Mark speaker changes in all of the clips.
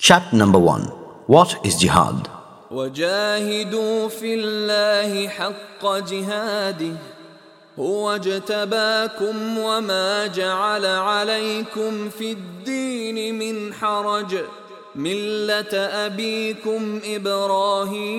Speaker 1: Chapter number 1 What is Jihad?
Speaker 2: وجاهدوا في الله حق جهاده. هو اجتباكم وما جعل عليكم في الدين من حرج. ملة أبيكم إبراهيم.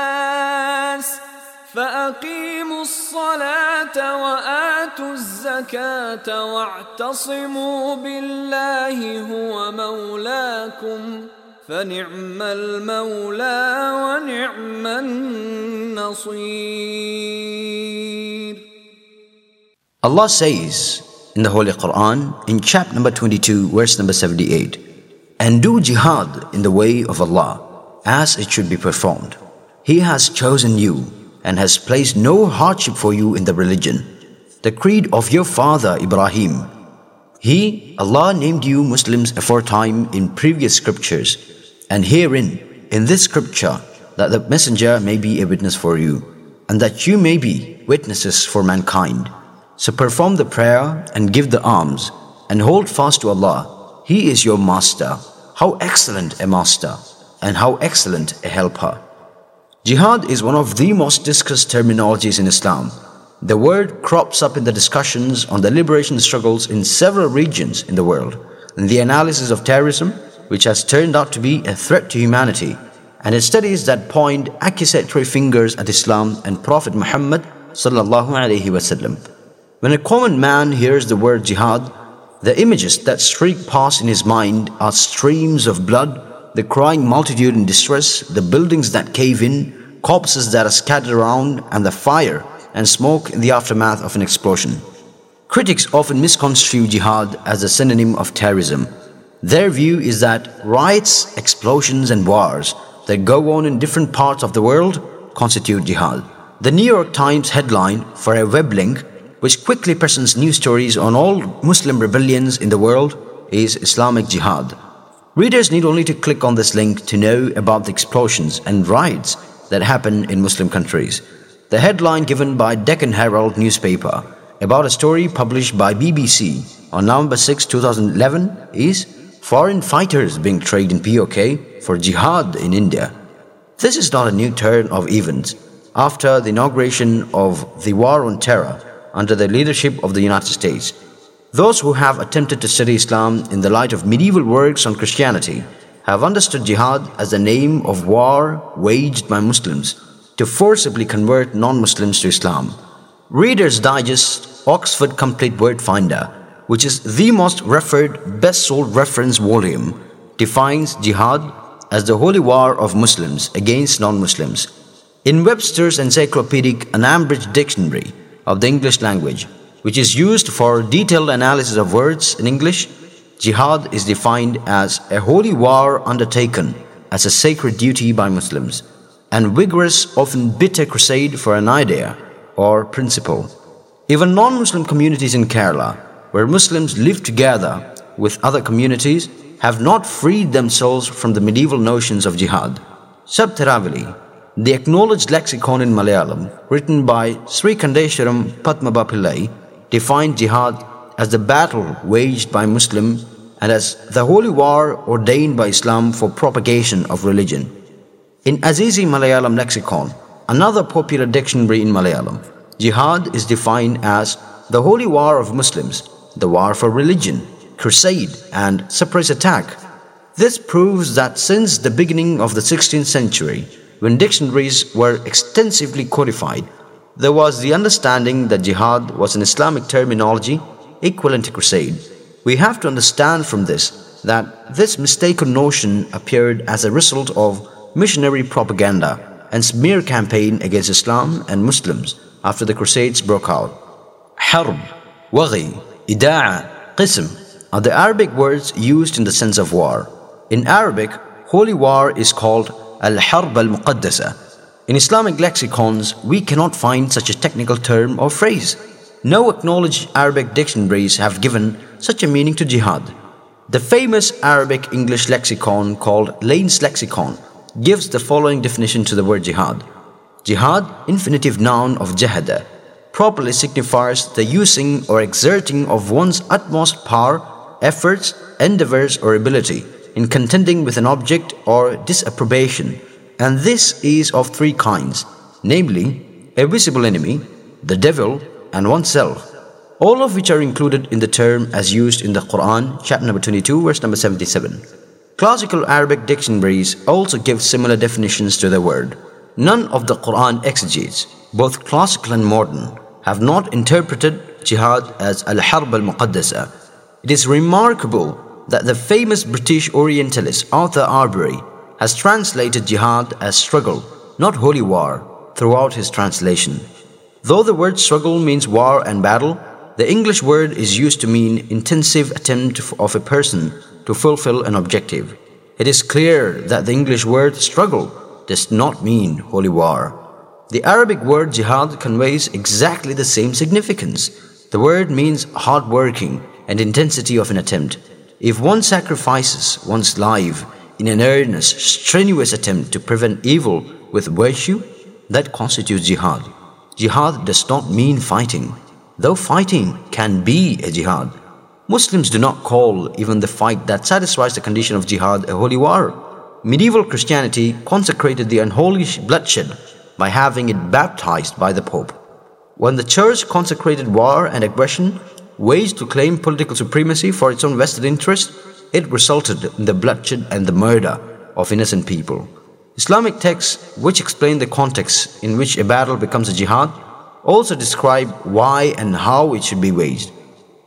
Speaker 2: فأقيموا الصلاة وآتوا الزكاة واعتصموا بالله هو مولاكم فنعم المولى ونعم النصير
Speaker 1: Allah says in the Holy Quran in chapter number 22, verse number 78, and do jihad in the way of Allah as it should be performed. He has chosen you and has placed no hardship for you in the religion, the creed of your father Ibrahim. He, Allah, named you Muslims aforetime in previous scriptures, and herein, in this scripture, that the messenger may be a witness for you, and that you may be witnesses for mankind. So perform the prayer and give the alms, and hold fast to Allah. He is your master. How excellent a master, and how excellent a helper. Jihad is one of the most discussed terminologies in Islam. The word crops up in the discussions on the liberation struggles in several regions in the world, in the analysis of terrorism, which has turned out to be a threat to humanity, and in studies that point accusatory fingers at Islam and Prophet Muhammad sallallahu. When a common man hears the word jihad, the images that streak past in his mind are streams of blood, the crying multitude in distress, the buildings that cave in, corpses that are scattered around, and the fire and smoke in the aftermath of an explosion. Critics often misconstrue jihad as a synonym of terrorism. Their view is that riots, explosions, and wars that go on in different parts of the world constitute jihad. The New York Times headline for a web link, which quickly presents news stories on all Muslim rebellions in the world, is Islamic Jihad. Readers need only to click on this link to know about the explosions and riots that happen in Muslim countries. The headline given by Deccan Herald newspaper about a story published by BBC on November 6, 2011 is Foreign Fighters Being Trained in POK for Jihad in India. This is not a new turn of events. After the inauguration of the War on Terror under the leadership of the United States, those who have attempted to study Islam in the light of medieval works on Christianity have understood jihad as the name of war waged by Muslims to forcibly convert non-Muslims to Islam. Reader's Digest Oxford Complete Word Finder, which is the most referred, best-sold reference volume, defines jihad as the holy war of Muslims against non-Muslims. In Webster's Encyclopedic Unabridged Dictionary of the English language, which is used for detailed analysis of words in English, jihad is defined as a holy war undertaken as a sacred duty by Muslims, and vigorous, often bitter crusade for an idea or principle. Even non-Muslim communities in Kerala, where Muslims live together with other communities, have not freed themselves from the medieval notions of jihad. Sabdatharavali, the acknowledged lexicon in Malayalam, written by Sreekandeswaram Padmabha defined jihad as the battle waged by Muslim and as the holy war ordained by Islam for propagation of religion. In Azizi Malayalam lexicon, another popular dictionary in Malayalam, jihad is defined as the holy war of Muslims, the war for religion, crusade, and surprise attack. This proves that since the beginning of the 16th century, when dictionaries were extensively codified, there was the understanding that jihad was an Islamic terminology equivalent to crusade. We have to understand from this that this mistaken notion appeared as a result of missionary propaganda and smear campaign against Islam and Muslims after the Crusades broke out. Harb, waghi, ida'a, qism are the Arabic words used in the sense of war. In Arabic, holy war is called al-harb al-muqaddasa. In Islamic lexicons, we cannot find such a technical term or phrase. No acknowledged Arabic dictionaries have given such a meaning to jihad. The famous Arabic English lexicon called Lane's Lexicon gives the following definition to the word jihad. Jihad, infinitive noun of jahada, properly signifies the using or exerting of one's utmost power, efforts, endeavors or ability in contending with an object or disapprobation and this is of three kinds, namely a visible enemy, the devil, and oneself, all of which are included in the term as used in the Quran, chapter number 22, verse number 77. Classical Arabic dictionaries also give similar definitions to the word. None of the Quran exegetes, both classical and modern, have not interpreted jihad as al-harb al-muqaddasa. It is remarkable that the famous British Orientalist Arthur Arberry has translated jihad as struggle, not holy war, throughout his translation. Though the word struggle means war and battle, the English word is used to mean intensive attempt of a person to fulfill an objective. It is clear that the English word struggle does not mean holy war. The Arabic word jihad conveys exactly the same significance. The word means hard working and intensity of an attempt. If one sacrifices one's life in an earnest, strenuous attempt to prevent evil with virtue, that constitutes jihad. Jihad does not mean fighting, though fighting can be a jihad. Muslims do not call even the fight that satisfies the condition of jihad a holy war. Medieval Christianity consecrated the unholy bloodshed by having it baptized by the Pope. When the Church consecrated war and aggression waged to claim political supremacy for its own vested interest, it resulted in the bloodshed and the murder of innocent people. Islamic texts, which explain the context in which a battle becomes a jihad, also describe why and how it should be waged.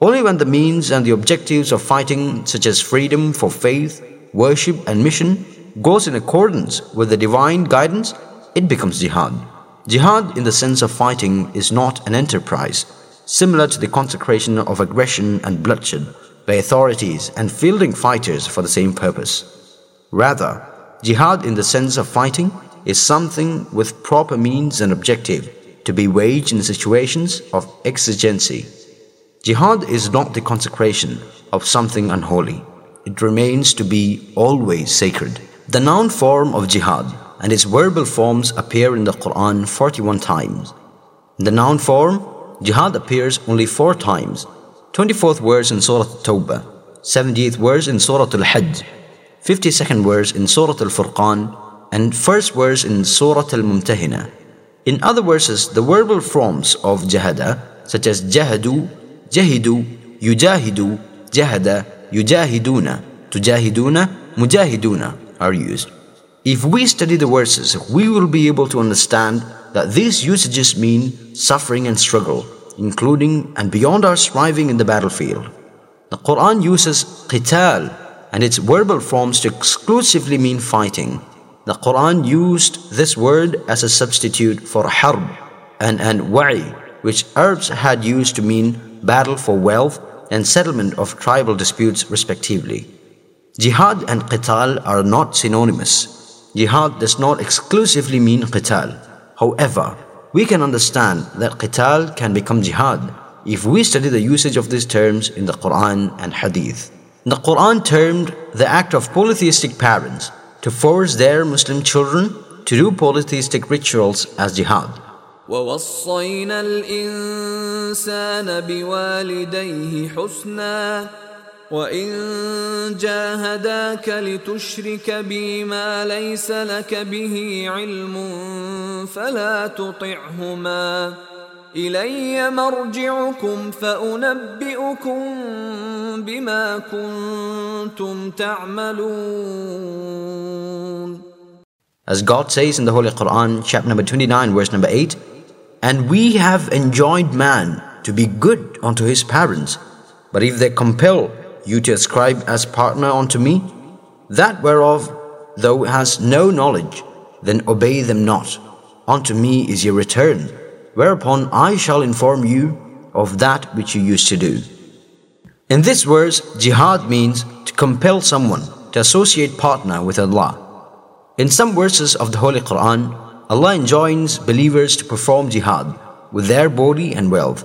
Speaker 1: Only when the means and the objectives of fighting, such as freedom for faith, worship, and mission, goes in accordance with the divine guidance, it becomes jihad. Jihad, in the sense of fighting, is not an enterprise, similar to the consecration of aggression and bloodshed by authorities and fielding fighters for the same purpose. Rather, jihad in the sense of fighting is something with proper means and objective to be waged in situations of exigency. Jihad is not the consecration of something unholy. It remains to be always sacred. The noun form of jihad and its verbal forms appear in the Quran 41 times. In the noun form, jihad appears only four times 24th verse in Surah Tawbah, 70th verse in Surah Al-Hajj, 52nd verse in Surah Al-Furqan, and 1st verse in Surah Al-Mumtahina. In other verses, the verbal forms of jahada, such as jahadu, jahidu, yujahidu, jahada, yujahiduna, tujahiduna, mujahiduna are used. If we study the verses, we will be able to understand that these usages mean suffering and struggle, including and beyond our striving in the battlefield. The Quran uses qital and its verbal forms to exclusively mean fighting. The Quran used this word as a substitute for harb and, and wa'i, which Arabs had used to mean battle for wealth and settlement of tribal disputes respectively. Jihad and qital are not synonymous. Jihad does not exclusively mean qital. However, we can understand that qital can become jihad if we study the usage of these terms in the Quran and Hadith. The Quran termed the act of polytheistic parents to force their Muslim children to do polytheistic rituals as jihad.
Speaker 2: ووصينا الإنسان بوالديه حسناً وإن جاهداك لتشرك بي ما ليس لك به علم فلا تطعهما إلي مرجعكم فأنبئكم بما كنتم تعملون
Speaker 1: As God says in the Holy Quran, chapter number 29, verse number 8, And we have enjoined man to be good unto his parents, but if they compel you to ascribe as partner unto me? That whereof thou hast no knowledge, then obey them not. Unto me is your return, whereupon I shall inform you of that which you used to do. In this verse, jihad means to compel someone to associate partner with Allah. In some verses of the Holy Quran, Allah enjoins believers to perform jihad with their body and wealth.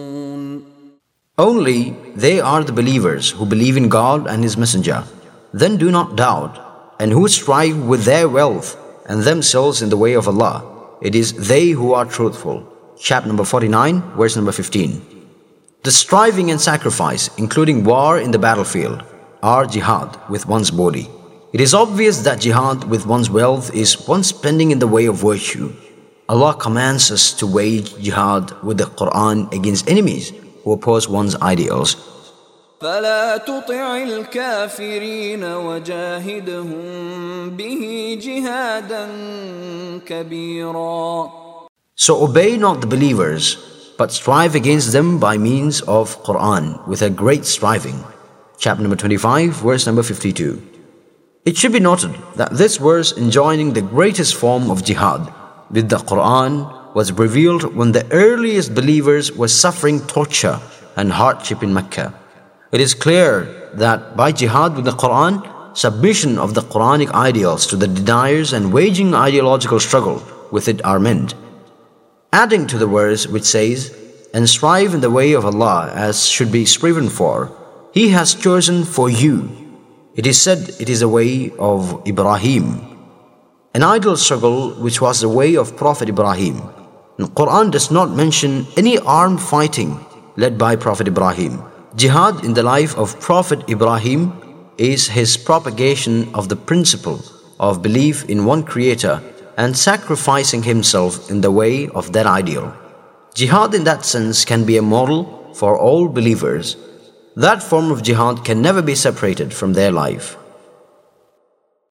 Speaker 1: Only they are the believers who believe in God and His Messenger. Then do not doubt, and who strive with their wealth and themselves in the way of Allah. It is they who are truthful. Chapter number 49, verse number 15. The striving and sacrifice, including war in the battlefield, are jihad with one's body. It is obvious that jihad with one's wealth is one spending in the way of virtue. Allah commands us to wage jihad with the Quran against enemies who oppose one's ideals.
Speaker 2: فلا تطع الكافرين وجاهدهم به جهادا كبيرا
Speaker 1: So obey not the believers, but strive against them by means of Quran with a great striving. Chapter number 25, verse number 52. It should be noted that this verse enjoining the greatest form of jihad with the Quran was revealed when the earliest believers were suffering torture and hardship in Mecca. It is clear that by jihad with the Quran, submission of the Quranic ideals to the deniers and waging ideological struggle with it are meant adding to the verse which says, And strive in the way of Allah as should be striven for. He has chosen for you. It is said it is the way of Ibrahim. An idol struggle which was the way of Prophet Ibrahim. The Quran does not mention any armed fighting led by Prophet Ibrahim. Jihad in the life of Prophet Ibrahim is his propagation of the principle of belief in one creator and sacrificing himself in the way of that ideal. Jihad in that sense can be a model for all believers. That form of jihad can never be separated from their life.